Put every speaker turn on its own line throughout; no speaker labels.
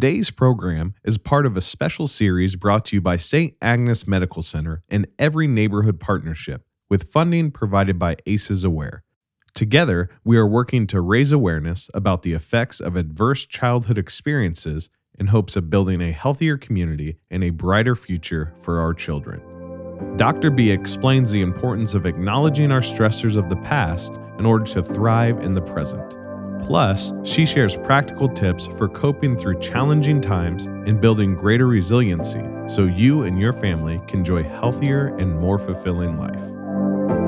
Today's program is part of a special series brought to you by St. Agnes Medical Center and Every Neighborhood Partnership, with funding provided by ACEs Aware. Together, we are working to raise awareness about the effects of adverse childhood experiences in hopes of building a healthier community and a brighter future for our children. Dr. B explains the importance of acknowledging our stressors of the past in order to thrive in the present. Plus, she shares practical tips for coping through challenging times and building greater resiliency so you and your family can enjoy healthier and more fulfilling life.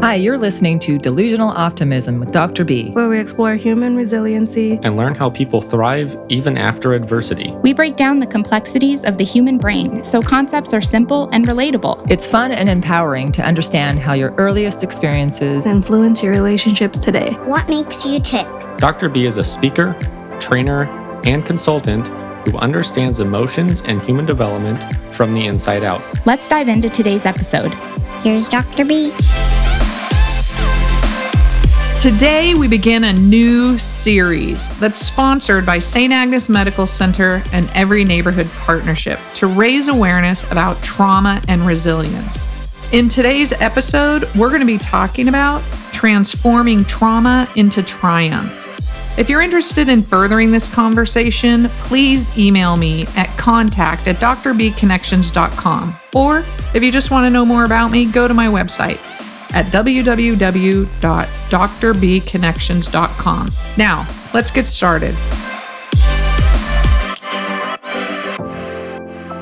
Hi, you're listening to Delusional Optimism with Dr. B,
where we explore human resiliency
and learn how people thrive even after adversity.
We break down the complexities of the human brain so concepts are simple and relatable.
It's fun and empowering to understand how your earliest experiences
influence your relationships today.
What makes you tick?
Dr. B is a speaker, trainer, and consultant who understands emotions and human development from the inside out.
Let's dive into today's episode.
Here's Dr. B.
Today, we begin a new series that's sponsored by St. Agnes Medical Center and Every Neighborhood Partnership to raise awareness about trauma and resilience. In today's episode, we're going to be talking about transforming trauma into triumph. If you're interested in furthering this conversation, please email me at contact at drbconnections.com. Or if you just want to know more about me, go to my website at www.drbconnections.com. Now, let's get started.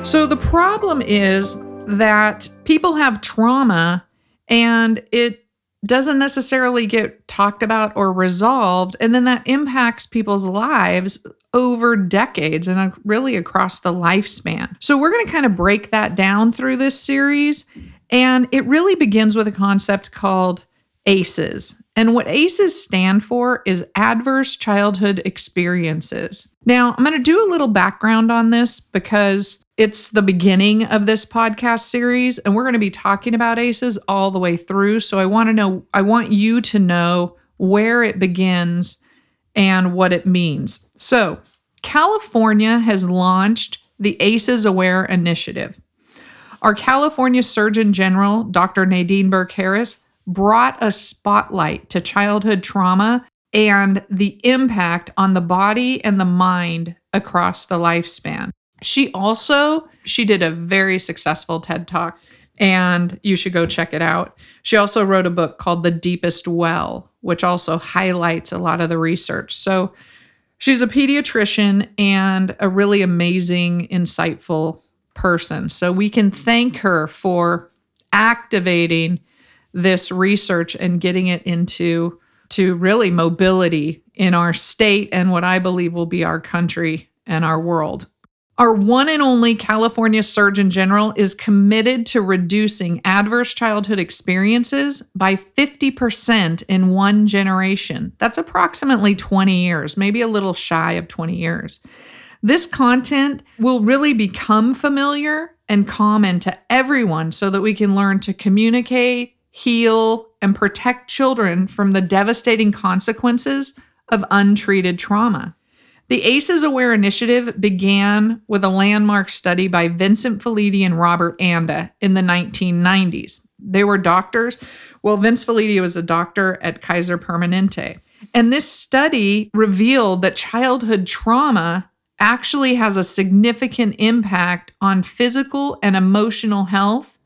So, the problem is that people have trauma and it doesn't necessarily get talked about or resolved. And then that impacts people's lives over decades and uh, really across the lifespan. So, we're going to kind of break that down through this series and it really begins with a concept called ACEs. And what ACEs stand for is adverse childhood experiences. Now, I'm going to do a little background on this because it's the beginning of this podcast series and we're going to be talking about ACEs all the way through. So I want to know I want you to know where it begins and what it means. So, California has launched the ACEs Aware initiative. Our California Surgeon General, Dr. Nadine Burke Harris, brought a spotlight to childhood trauma and the impact on the body and the mind across the lifespan. She also she did a very successful TED Talk and you should go check it out. She also wrote a book called The Deepest Well, which also highlights a lot of the research. So she's a pediatrician and a really amazing, insightful person. So we can thank her for activating this research and getting it into to really mobility in our state and what I believe will be our country and our world. Our one and only California Surgeon General is committed to reducing adverse childhood experiences by 50% in one generation. That's approximately 20 years, maybe a little shy of 20 years. This content will really become familiar and common to everyone so that we can learn to communicate, heal, and protect children from the devastating consequences of untreated trauma. The ACEs Aware initiative began with a landmark study by Vincent Felitti and Robert Anda in the 1990s. They were doctors. Well, Vince Felitti was a doctor at Kaiser Permanente. And this study revealed that childhood trauma actually has a significant impact on physical and emotional health,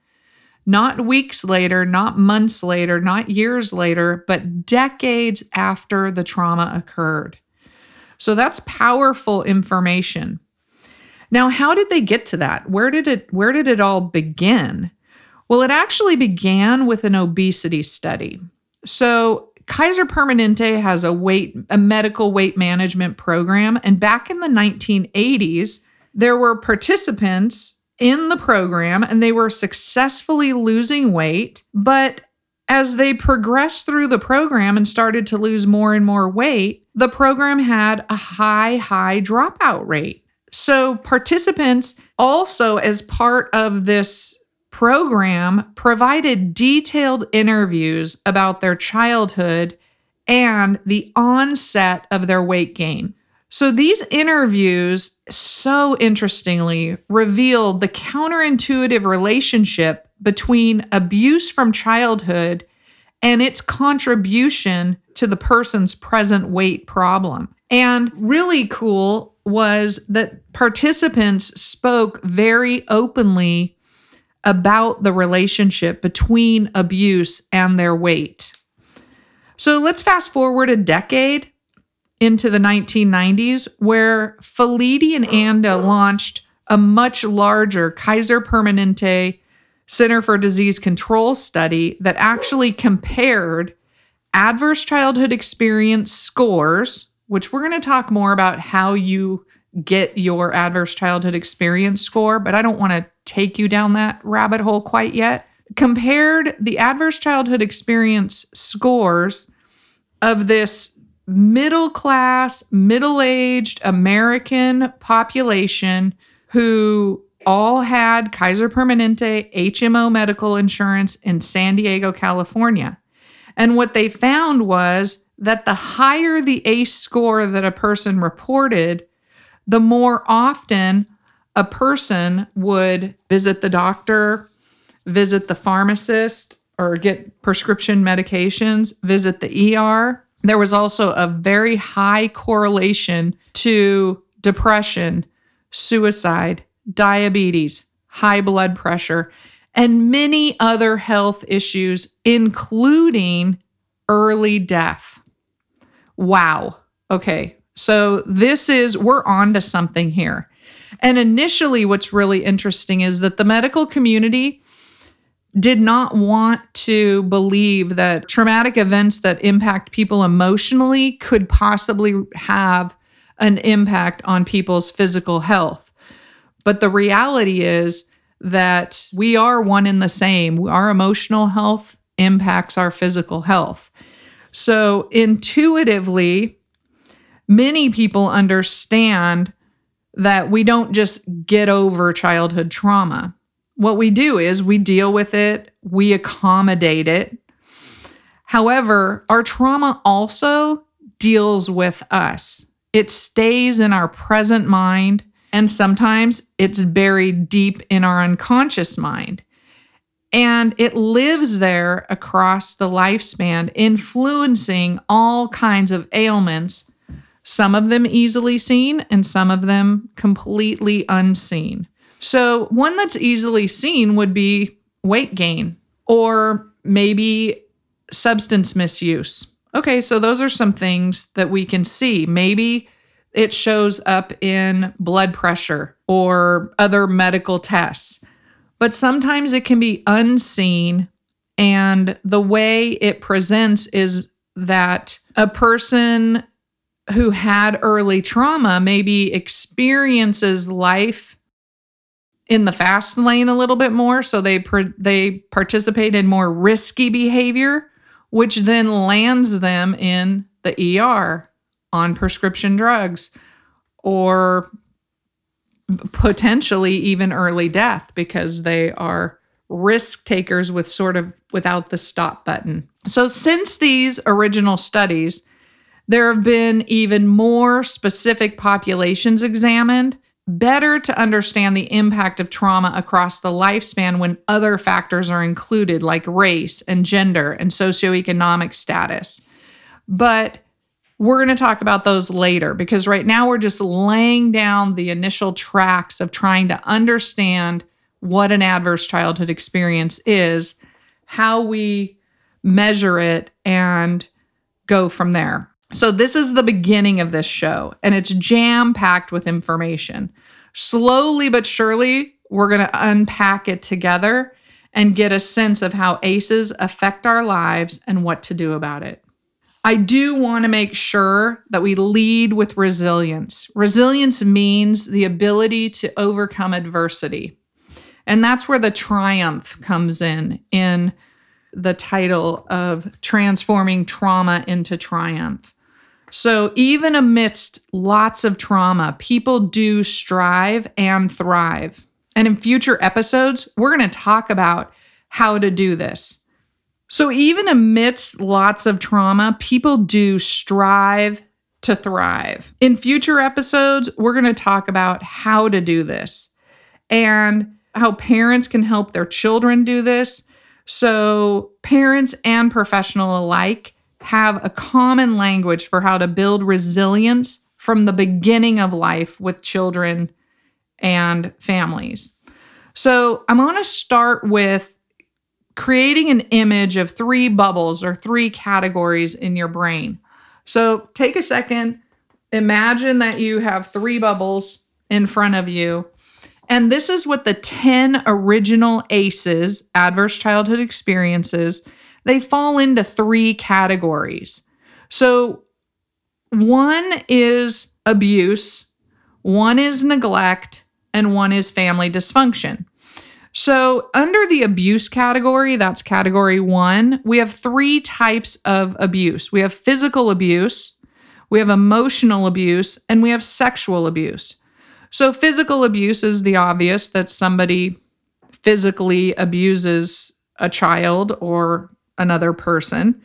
not weeks later, not months later, not years later, but decades after the trauma occurred. So that's powerful information. Now, how did they get to that? Where did it where did it all begin? Well, it actually began with an obesity study. So, Kaiser Permanente has a weight a medical weight management program and back in the 1980s there were participants in the program and they were successfully losing weight but as they progressed through the program and started to lose more and more weight the program had a high high dropout rate so participants also as part of this program provided detailed interviews about their childhood and the onset of their weight gain. So these interviews, so interestingly, revealed the counterintuitive relationship between abuse from childhood and its contribution to the person's present weight problem. And really cool was that participants spoke very openly about the relationship between abuse and their weight. So let's fast forward a decade into the 1990s, where Felitti and Anda launched a much larger Kaiser Permanente Center for Disease Control study that actually compared adverse childhood experience scores, which we're going to talk more about how you get your adverse childhood experience score, but I don't want to take you down that rabbit hole quite yet. Compared the adverse childhood experience scores of this middle class, middle aged American population who all had Kaiser Permanente HMO medical insurance in San Diego, California. And what they found was that the higher the ACE score that a person reported, the more often a person would visit the doctor, visit the pharmacist, or get prescription medications, visit the ER. There was also a very high correlation to depression, suicide, diabetes, high blood pressure, and many other health issues, including early death. Wow. Okay. So this is, we're on to something here. And initially, what's really interesting is that the medical community did not want to believe that traumatic events that impact people emotionally could possibly have an impact on people's physical health. But the reality is that we are one in the same. Our emotional health impacts our physical health. So intuitively, many people understand that we don't just get over childhood trauma. What we do is we deal with it, we accommodate it. However, our trauma also deals with us. It stays in our present mind, and sometimes it's buried deep in our unconscious mind. And it lives there across the lifespan, influencing all kinds of ailments, some of them easily seen and some of them completely unseen. So, one that's easily seen would be weight gain or maybe substance misuse. Okay, so those are some things that we can see. Maybe it shows up in blood pressure or other medical tests, but sometimes it can be unseen. And the way it presents is that a person who had early trauma maybe experiences life in the fast lane a little bit more so they they participate in more risky behavior which then lands them in the ER on prescription drugs or potentially even early death because they are risk takers with sort of without the stop button. So since these original studies, there have been even more specific populations examined, better to understand the impact of trauma across the lifespan when other factors are included, like race and gender and socioeconomic status. But we're going to talk about those later because right now we're just laying down the initial tracks of trying to understand what an adverse childhood experience is, how we measure it, and go from there. So, this is the beginning of this show, and it's jam packed with information. Slowly but surely, we're going to unpack it together and get a sense of how ACEs affect our lives and what to do about it. I do want to make sure that we lead with resilience. Resilience means the ability to overcome adversity. And that's where the triumph comes in, in the title of Transforming Trauma into Triumph. So, even amidst lots of trauma, people do strive and thrive. And in future episodes, we're going to talk about how to do this. So, even amidst lots of trauma, people do strive to thrive. In future episodes, we're going to talk about how to do this and how parents can help their children do this. So, parents and professional alike have a common language for how to build resilience from the beginning of life with children and families. So, I'm going to start with creating an image of three bubbles or three categories in your brain. So, take a second, imagine that you have three bubbles in front of you. And this is what the 10 original ACEs, adverse childhood experiences, they fall into three categories. So, one is abuse, one is neglect, and one is family dysfunction. So, under the abuse category, that's category one, we have three types of abuse we have physical abuse, we have emotional abuse, and we have sexual abuse. So, physical abuse is the obvious that somebody physically abuses a child or another person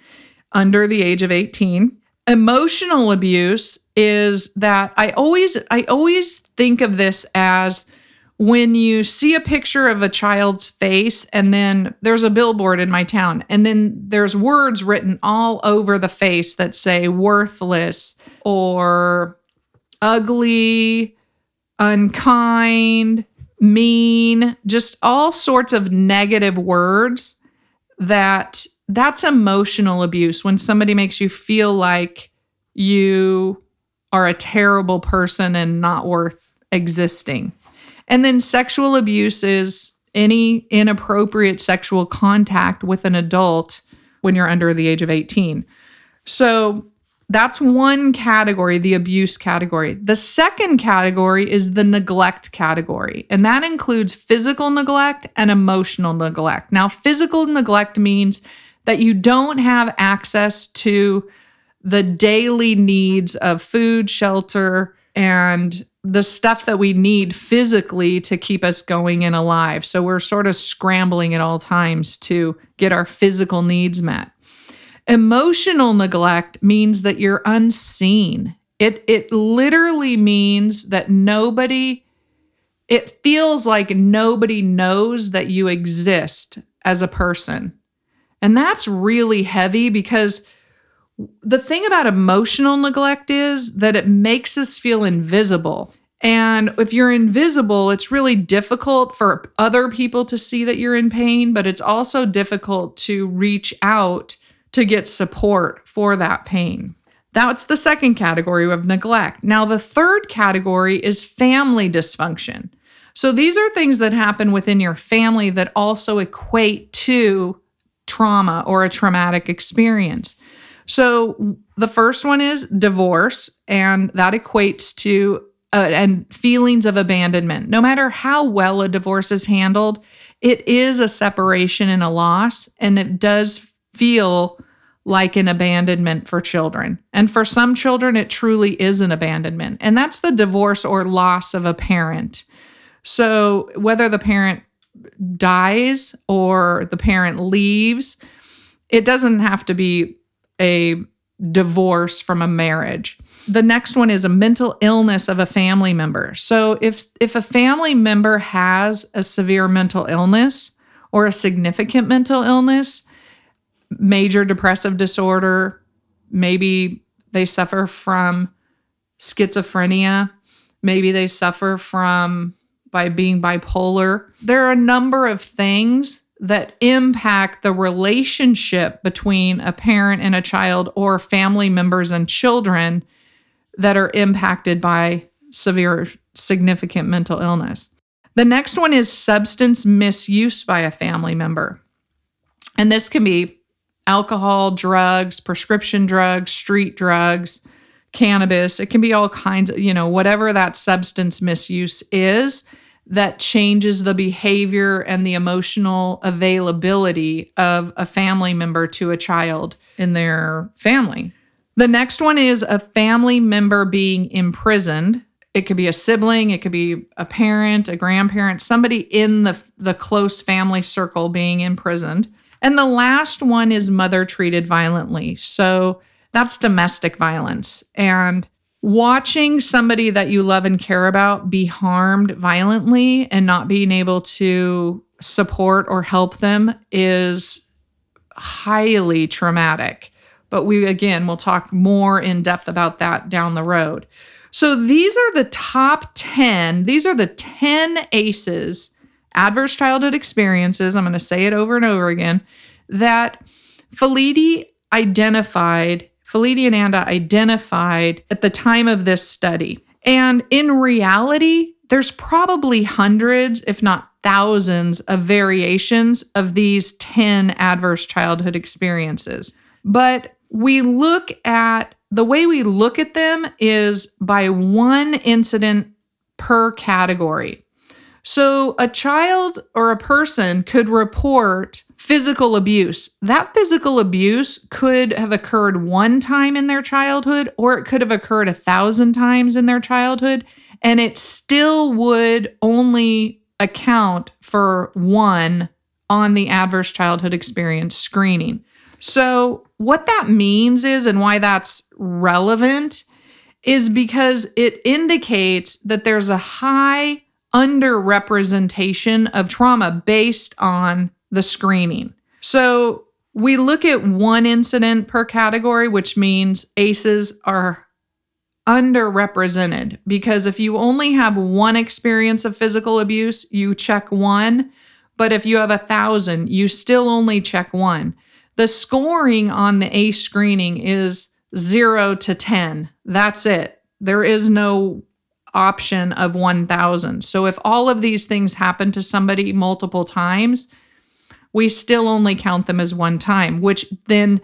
under the age of 18. Emotional abuse is that I always I always think of this as when you see a picture of a child's face and then there's a billboard in my town and then there's words written all over the face that say worthless or ugly, unkind, mean, just all sorts of negative words that that's emotional abuse when somebody makes you feel like you are a terrible person and not worth existing. And then sexual abuse is any inappropriate sexual contact with an adult when you're under the age of 18. So that's one category, the abuse category. The second category is the neglect category, and that includes physical neglect and emotional neglect. Now, physical neglect means that you don't have access to the daily needs of food, shelter, and the stuff that we need physically to keep us going and alive. So we're sort of scrambling at all times to get our physical needs met. Emotional neglect means that you're unseen. It it literally means that nobody it feels like nobody knows that you exist as a person. And that's really heavy because the thing about emotional neglect is that it makes us feel invisible. And if you're invisible, it's really difficult for other people to see that you're in pain, but it's also difficult to reach out to get support for that pain. That's the second category of neglect. Now, the third category is family dysfunction. So these are things that happen within your family that also equate to trauma or a traumatic experience. So the first one is divorce, and that equates to uh, and feelings of abandonment. No matter how well a divorce is handled, it is a separation and a loss, and it does feel like an abandonment for children. And for some children, it truly is an abandonment, and that's the divorce or loss of a parent. So whether the parent dies or the parent leaves, it doesn't have to be a divorce from a marriage. The next one is a mental illness of a family member. So if if a family member has a severe mental illness or a significant mental illness, major depressive disorder, maybe they suffer from schizophrenia, maybe they suffer from by being bipolar. There are a number of things that impact the relationship between a parent and a child or family members and children that are impacted by severe significant mental illness. The next one is substance misuse by a family member. And this can be alcohol, drugs, prescription drugs, street drugs, cannabis. It can be all kinds of, you know, whatever that substance misuse is that changes the behavior and the emotional availability of a family member to a child in their family. The next one is a family member being imprisoned. It could be a sibling, it could be a parent, a grandparent, somebody in the, the close family circle being imprisoned. And the last one is mother treated violently. So That's domestic violence. And watching somebody that you love and care about be harmed violently and not being able to support or help them is highly traumatic. But we, again, will talk more in depth about that down the road. So these are the top 10. These are the 10 ACEs, adverse childhood experiences. I'm going to say it over and over again that Felitti identified, Felitti and Anda identified at the time of this study. And in reality, there's probably hundreds, if not thousands, of variations of these 10 adverse childhood experiences. But we look at the way we look at them is by one incident per category. So a child or a person could report physical abuse. That physical abuse could have occurred one time in their childhood, or it could have occurred a thousand times in their childhood, and it still would only account for one on the adverse childhood experience screening. So, what that means is, and why that's relevant, is because it indicates that there's a high underrepresentation of trauma based on the screening. So, we look at one incident per category, which means ACEs are underrepresented because if you only have one experience of physical abuse, you check one. But if you have a thousand, you still only check one. The scoring on the ACE screening is zero to 10. That's it. There is no option of 1,000. So if all of these things happen to somebody multiple times, we still only count them as one time, which then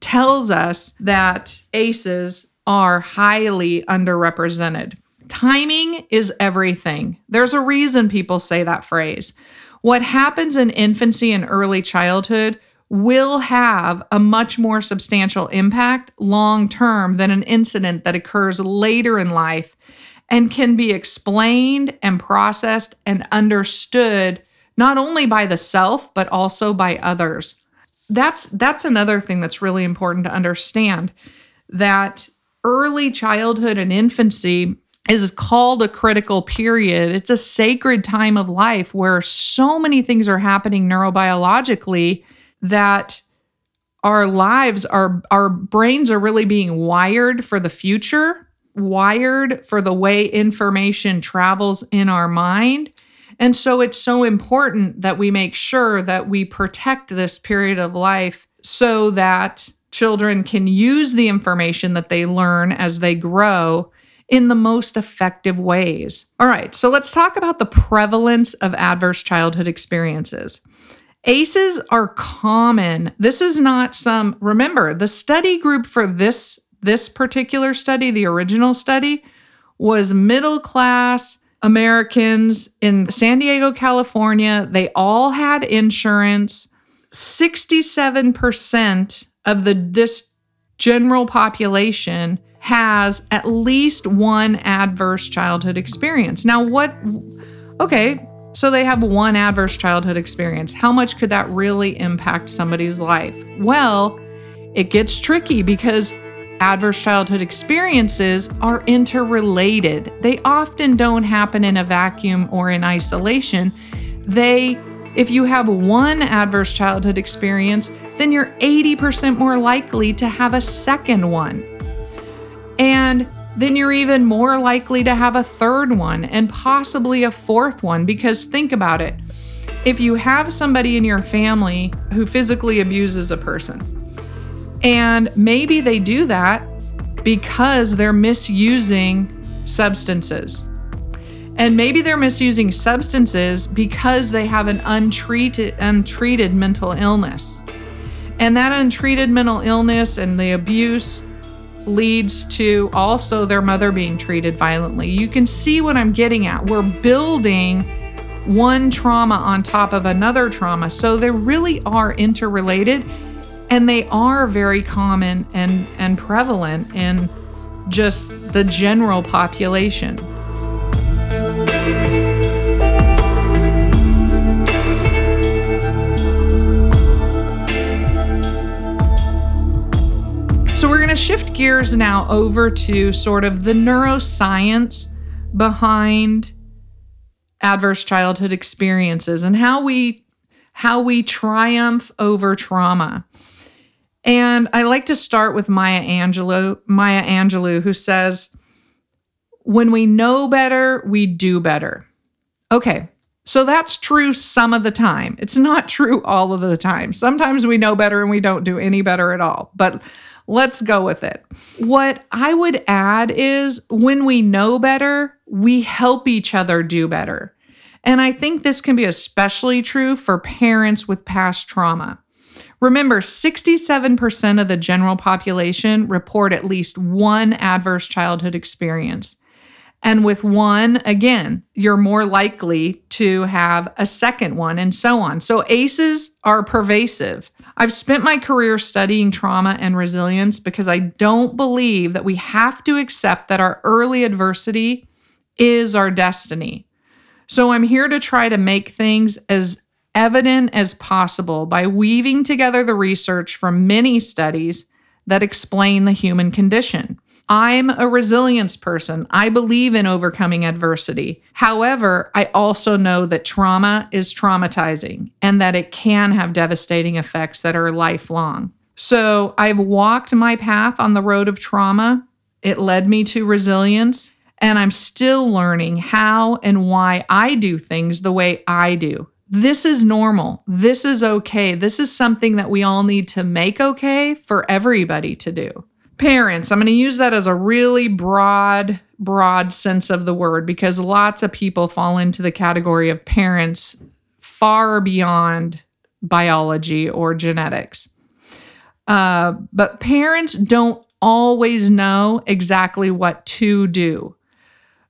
tells us that ACEs are highly underrepresented. Timing is everything. There's a reason people say that phrase. What happens in infancy and early childhood will have a much more substantial impact long term than an incident that occurs later in life and can be explained and processed and understood not only by the self but also by others. That's that's another thing that's really important to understand that early childhood and infancy is called a critical period. It's a sacred time of life where so many things are happening neurobiologically that our lives our our brains are really being wired for the future wired for the way information travels in our mind and so it's so important that we make sure that we protect this period of life so that children can use the information that they learn as they grow in the most effective ways. All right, so let's talk about the prevalence of adverse childhood experiences. ACEs are common. This is not some remember, the study group for this this particular study, the original study was middle class Americans in San Diego, California. They all had insurance. 67% of the this general population has at least one adverse childhood experience. Now what okay, so they have one adverse childhood experience. How much could that really impact somebody's life? Well, it gets tricky because adverse childhood experiences are interrelated. They often don't happen in a vacuum or in isolation. They if you have one adverse childhood experience, then you're 80% more likely to have a second one. And then you're even more likely to have a third one and possibly a fourth one. Because think about it if you have somebody in your family who physically abuses a person, and maybe they do that because they're misusing substances. And maybe they're misusing substances because they have an untreated untreated mental illness. And that untreated mental illness and the abuse leads to also their mother being treated violently. You can see what I'm getting at. We're building one trauma on top of another trauma. So they really are interrelated and they are very common and, and prevalent in just the general population. So, we're going to shift gears now over to sort of the neuroscience behind adverse childhood experiences and how we how we triumph over trauma. And I like to start with Maya Angelou, Maya Angelou who says when we know better, we do better. Okay. So that's true some of the time. It's not true all of the time. Sometimes we know better and we don't do any better at all. But let's go with it. What I would add is when we know better, we help each other do better. And I think this can be especially true for parents with past trauma. Remember, 67% of the general population report at least one adverse childhood experience. And with one, again, you're more likely to have a second one and so on. So ACEs are pervasive. I've spent my career studying trauma and resilience because I don't believe that we have to accept that our early adversity is our destiny. So I'm here to try to make things as evident as possible by weaving together the research from many studies that explain the human condition. I'm a resilience person. I believe in overcoming adversity. However, I also know that trauma is traumatizing and that it can have devastating effects that are lifelong. So I've walked my path on the road of trauma. It led me to resilience, and I'm still learning how and why I do things the way I do. This is normal. This is okay. This is something that we all need to make okay for everybody to do parents. I'm going to use that as a really broad, broad sense of the word because lots of people fall into the category of parents far beyond biology or genetics. Uh, but parents don't always know exactly what to do.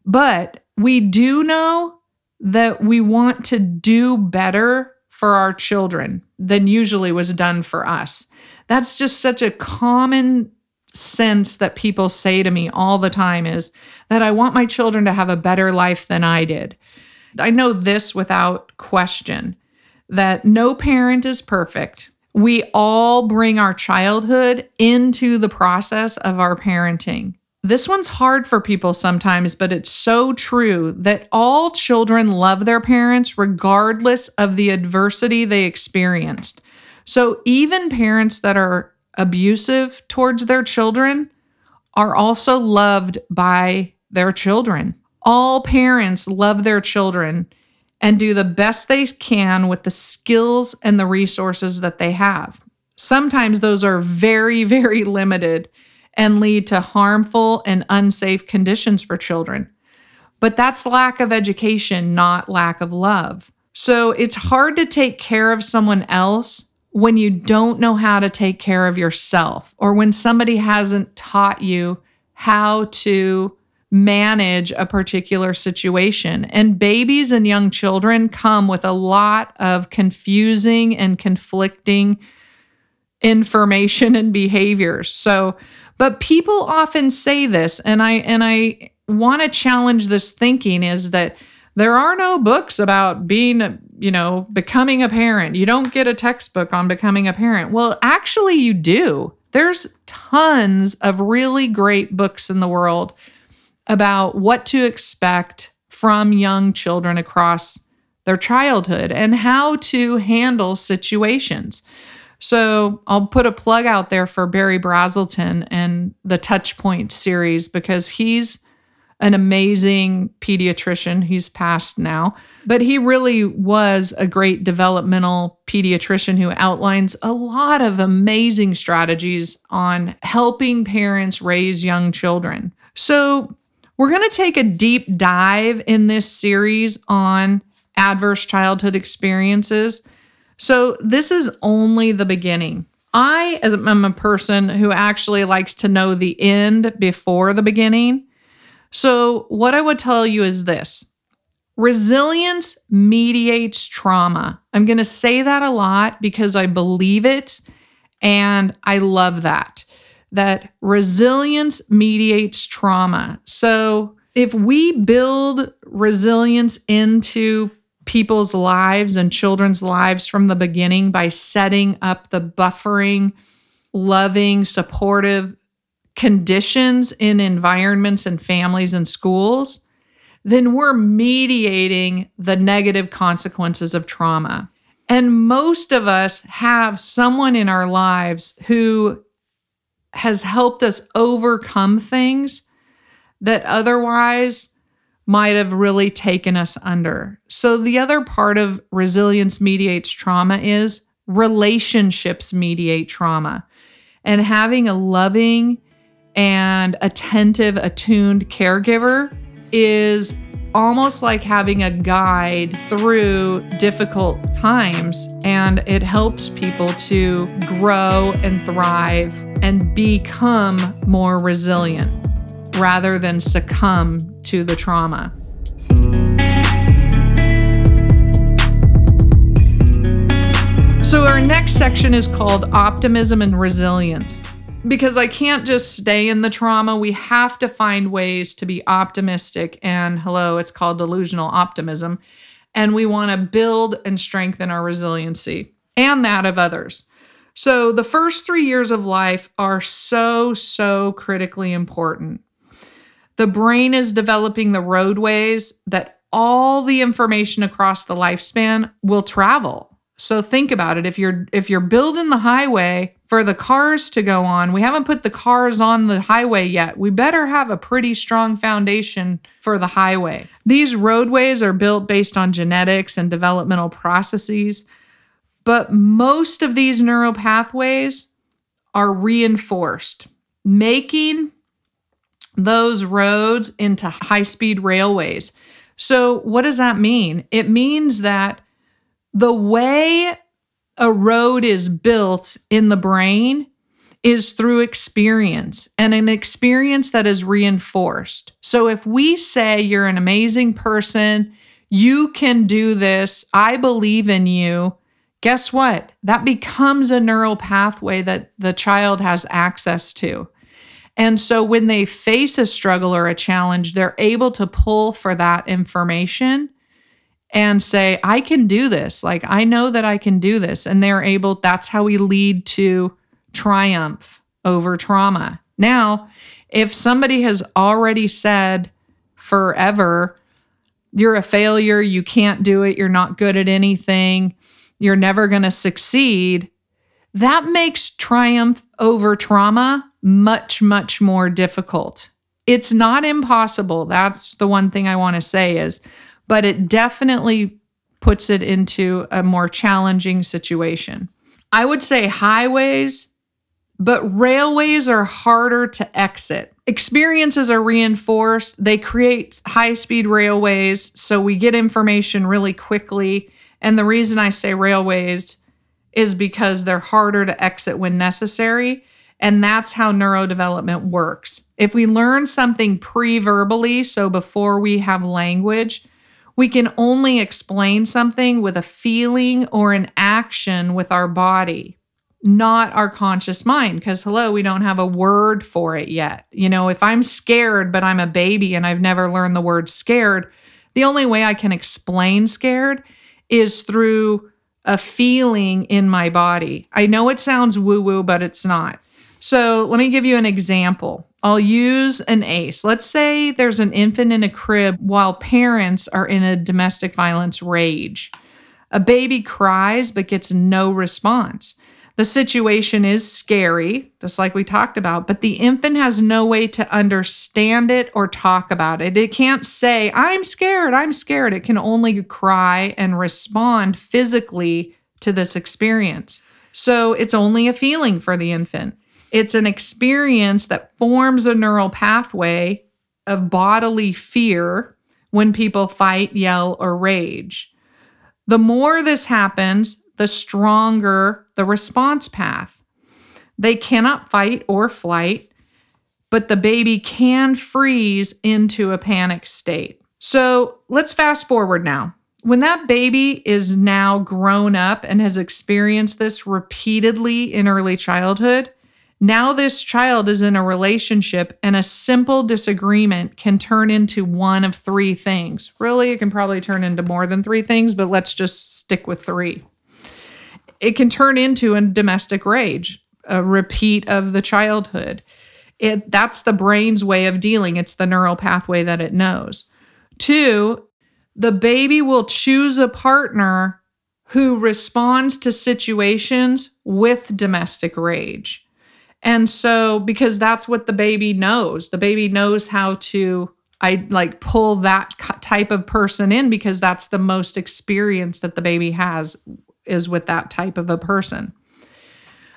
But we do know that we want to do better for our children than usually was done for us. That's just such a common sense that people say to me all the time is that I want my children to have a better life than I did. I know this without question that no parent is perfect. We all bring our childhood into the process of our parenting. This one's hard for people sometimes, but it's so true that all children love their parents regardless of the adversity they experienced. So even parents that are abusive towards their children are also loved by their children. All parents love their children and do the best they can with the skills and the resources that they have. Sometimes those are very, very limited and lead to harmful and unsafe conditions for children. But that's lack of education, not lack of love. So it's hard to take care of someone else when you don't know how to take care of yourself or when somebody hasn't taught you how to manage a particular situation. And babies and young children come with a lot of confusing and conflicting information and behaviors. So, but people often say this and I and I want to challenge this thinking is that there are no books about being you know, becoming a parent. You don't get a textbook on becoming a parent. Well, actually, you do. There's tons of really great books in the world about what to expect from young children across their childhood and how to handle situations. So I'll put a plug out there for Berry Brazelton and the Touchpoint series because he's an amazing pediatrician. He's passed now, but he really was a great developmental pediatrician who outlines a lot of amazing strategies on helping parents raise young children. So, we're going to take a deep dive in this series on adverse childhood experiences. So, this is only the beginning. I am a person who actually likes to know the end before the beginning. So, what I would tell you is this resilience mediates trauma. I'm going to say that a lot because I believe it and I love that. That resilience mediates trauma. So, if we build resilience into people's lives and children's lives from the beginning by setting up the buffering, loving, supportive conditions in environments and families and schools, then we're mediating the negative consequences of trauma. And most of us have someone in our lives who has helped us overcome things that otherwise might have really taken us under. So, the other part of resilience mediates trauma is relationships mediate trauma. And having a loving and attentive, attuned caregiver is almost like having a guide through difficult times. And it helps people to grow and thrive and become more resilient rather than succumb to the trauma. So, our next section is called Optimism and Resilience. Because I can't just stay in the trauma, we have to find ways to be optimistic. And hello, it's called delusional optimism. And we want to build and strengthen our resiliency and that of others. So, the first three years of life are so, so critically important. The brain is developing the roadways that all the information across the lifespan will travel. So think about it. If you're if you're building the highway for the cars to go on, we haven't put the cars on the highway yet. We better have a pretty strong foundation for the highway. These roadways are built based on genetics and developmental processes, but most of these neural pathways are reinforced, making those roads into high-speed railways. So what does that mean? It means that the way a road is built in the brain is through experience and an experience that is reinforced. So if we say you're an amazing person, you can do this, I believe in you, guess what? That becomes a neural pathway that the child has access to. And so when they face a struggle or a challenge, they're able to pull for that information and say, I can do this. Like, I know that I can do this. And they're able, that's how we lead to triumph over trauma. Now, if somebody has already said forever, you're a failure, you can't do it, you're not good at anything, you're never going to succeed, that makes triumph over trauma much, much more difficult. It's not impossible. That's the one thing I want to say is but it definitely puts it into a more challenging situation. I would say highways, but railways are harder to exit. Experiences are reinforced, they create high speed railways, so we get information really quickly. And the reason I say railways is because they're harder to exit when necessary. And that's how neurodevelopment works. If we learn something pre verbally, so before we have language, we can only explain something with a feeling or an action with our body, not our conscious mind. Because, hello, we don't have a word for it yet. You know, if I'm scared, but I'm a baby and I've never learned the word scared, the only way I can explain scared is through a feeling in my body. I know it sounds woo woo, but it's not. So, let me give you an example. I'll use an ACE. Let's say there's an infant in a crib while parents are in a domestic violence rage. A baby cries but gets no response. The situation is scary, just like we talked about, but the infant has no way to understand it or talk about it. It can't say, I'm scared, I'm scared. It can only cry and respond physically to this experience. So it's only a feeling for the infant. It's an experience that forms a neural pathway of bodily fear when people fight, yell, or rage. The more this happens, the stronger the response path. They cannot fight or flight, but the baby can freeze into a panic state. So let's fast forward now. When that baby is now grown up and has experienced this repeatedly in early childhood, now, this child is in a relationship, and a simple disagreement can turn into one of three things. Really, it can probably turn into more than three things, but let's just stick with three. It can turn into a domestic rage, a repeat of the childhood. It that's the brain's way of dealing. It's the neural pathway that it knows. Two, the baby will choose a partner who responds to situations with domestic rage. And so, because that's what the baby knows, the baby knows how to, I like pull that type of person in because that's the most experience that the baby has is with that type of a person.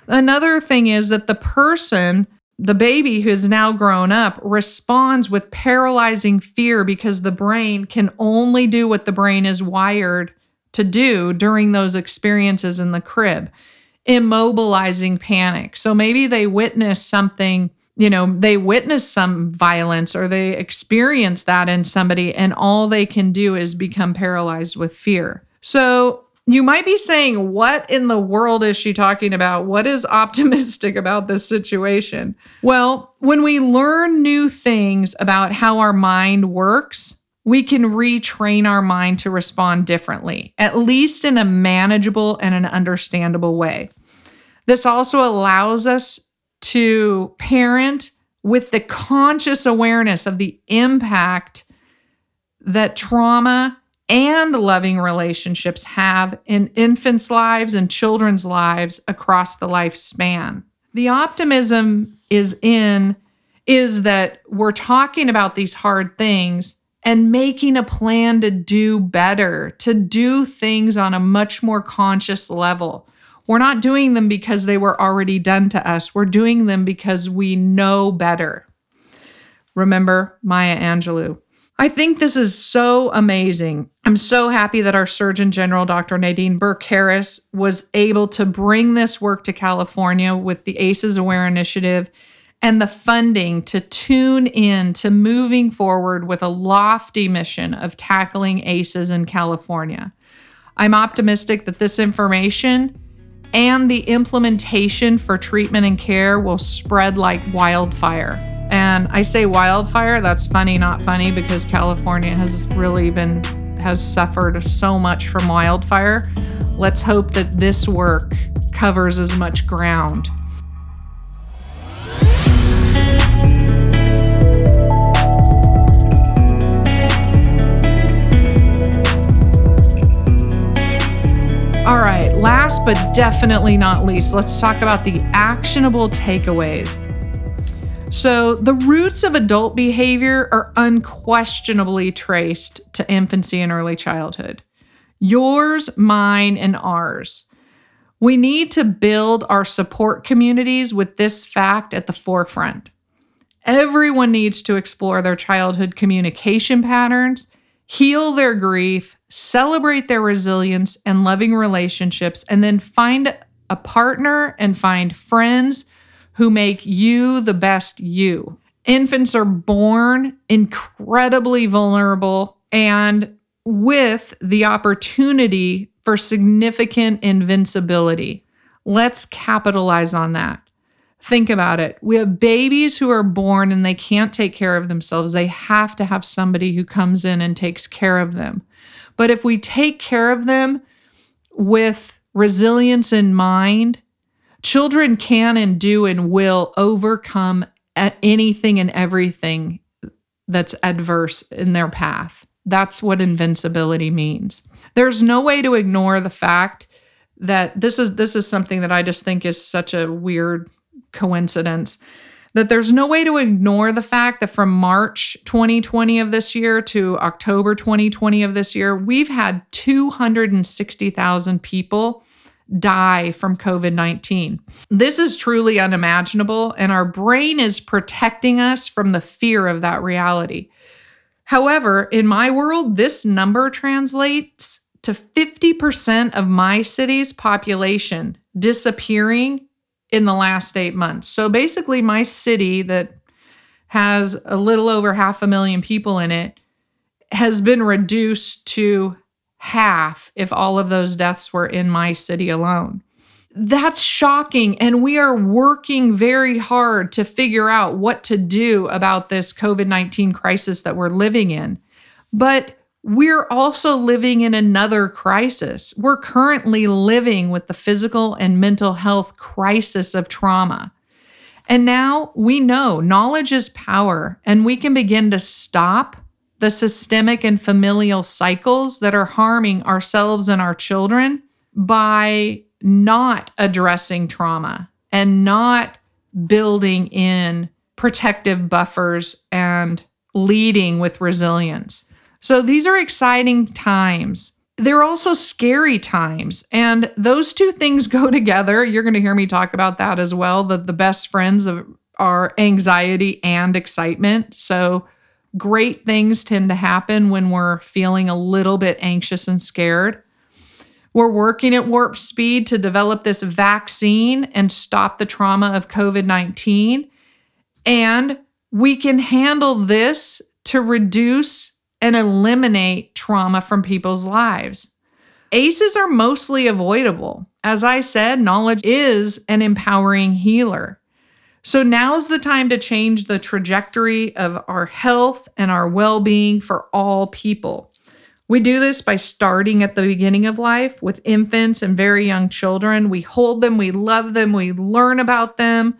Another thing is that the person, the baby who's now grown up, responds with paralyzing fear because the brain can only do what the brain is wired to do during those experiences in the crib, immobilizing panic. So maybe they witness something, you know, they witness some violence or they experience that in somebody, and all they can do is become paralyzed with fear. So you might be saying, What in the world is she talking about? What is optimistic about this situation? Well, when we learn new things about how our mind works, we can retrain our mind to respond differently, at least in a manageable and an understandable way. This also allows us to parent with the conscious awareness of the impact that trauma and loving relationships have in infants' lives and children's lives across the lifespan. The optimism is in is that we're talking about these hard things and making a plan to do better, to do things on a much more conscious level. We're not doing them because they were already done to us. We're doing them because we know better. Remember Maya Angelou. I think this is so amazing. I'm so happy that our Surgeon General, Dr. Nadine Burke Harris, was able to bring this work to California with the ACEs Aware Initiative and the funding to tune in to moving forward with a lofty mission of tackling ACEs in California. I'm optimistic that this information and the implementation for treatment and care will spread like wildfire. And I say wildfire, that's funny, not funny, because California has really been, has suffered so much from wildfire. Let's hope that this work covers as much ground. All right, last but definitely not least, let's talk about the actionable takeaways. So, the roots of adult behavior are unquestionably traced to infancy and early childhood. Yours, mine, and ours. We need to build our support communities with this fact at the forefront. Everyone needs to explore their childhood communication patterns, heal their grief, celebrate their resilience and loving relationships, and then find a partner and find friends who make you the best you. Infants are born incredibly vulnerable and with the opportunity for significant invincibility. Let's capitalize on that. Think about it. We have babies who are born and they can't take care of themselves. They have to have somebody who comes in and takes care of them. But if we take care of them with resilience in mind, children can and do and will overcome anything and everything that's adverse in their path. That's what invincibility means. There's no way to ignore the fact that this is this is something that I just think is such a weird coincidence that there's no way to ignore the fact that from March 2020 of this year to October 2020 of this year, we've had 260,000 people die from COVID 19. This is truly unimaginable, and our brain is protecting us from the fear of that reality. However, in my world, this number translates to 50% of my city's population disappearing in the last eight months. So basically, my city that has a little over half a million people in it has been reduced to half if all of those deaths were in my city alone. That's shocking. And we are working very hard to figure out what to do about this COVID 19 crisis that we're living in. But we're also living in another crisis. We're currently living with the physical and mental health crisis of trauma. And now we know knowledge is power, and we can begin to stop the systemic and familial cycles that are harming ourselves and our children by not addressing trauma and not building in protective buffers and leading with resilience. So these are exciting times. They're also scary times. And those two things go together. You're going to hear me talk about that as well. The, the best friends of are anxiety and excitement. So great things tend to happen when we're feeling a little bit anxious and scared. We're working at warp speed to develop this vaccine and stop the trauma of COVID 19. And we can handle this to reduce and eliminate trauma from people's lives. ACEs are mostly avoidable. As I said, knowledge is an empowering healer. So now's the time to change the trajectory of our health and our well being for all people. We do this by starting at the beginning of life with infants and very young children. We hold them, we love them, we learn about them,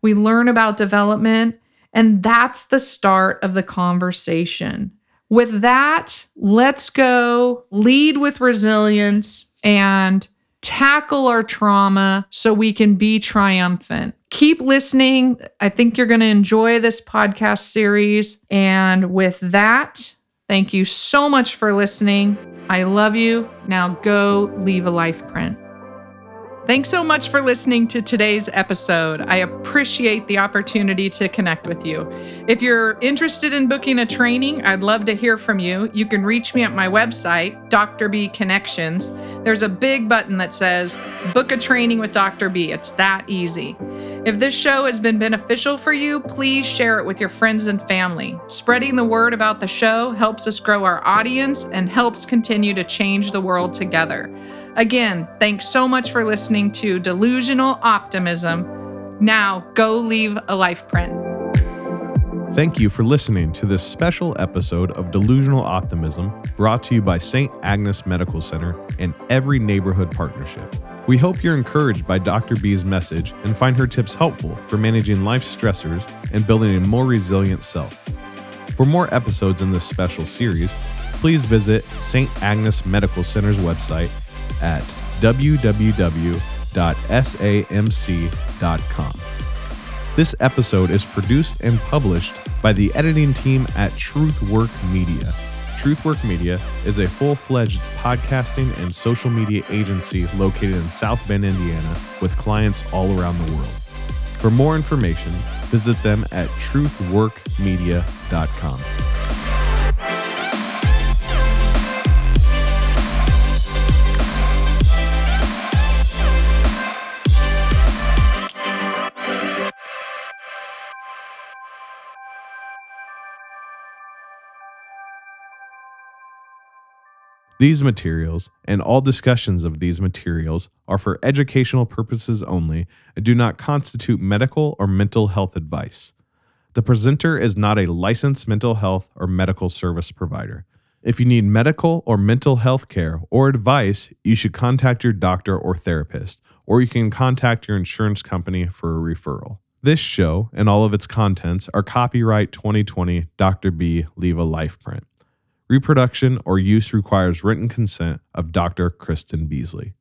we learn about development, and that's the start of the conversation. With that, let's go lead with resilience and tackle our trauma so we can be triumphant. Keep listening. I think you're going to enjoy this podcast series. And with that, thank you so much for listening. I love you. Now go leave a life print. Thanks so much for listening to today's episode. I appreciate the opportunity to connect with you. If you're interested in booking a training, I'd love to hear from you. You can reach me at my website, Dr. B Connections. There's a big button that says Book a Training with Dr. B. It's that easy. If this show has been beneficial for you, please share it with your friends and family. Spreading the word about the show helps us grow our audience and helps continue to change the world together. Again, thanks so much for listening to Delusional Optimism. Now, go leave a life print.
Thank you for listening to this special episode of Delusional Optimism brought to you by St. Agnes Medical Center and Every Neighborhood Partnership. We hope you're encouraged by Dr. B's message and find her tips helpful for managing life stressors and building a more resilient self. For more episodes in this special series, please visit St. Agnes Medical Center's website at www.samc.com. This episode is produced and published by the editing team at Truthwork Media. Truthwork Media is a full fledged podcasting and social media agency located in South Bend, Indiana, with clients all around the world. For more information, visit them at truthworkmedia.com. These materials and all discussions of these materials are for educational purposes only and do not constitute medical or mental health advice. The presenter is not a licensed mental health or medical service provider. If you need medical or mental health care or advice, you should contact your doctor or therapist, or you can contact your insurance company for a referral. This show and all of its contents are copyright 2020 Dr. B Leave a Life print. Reproduction or use requires written consent of Dr. Kristen Beasley.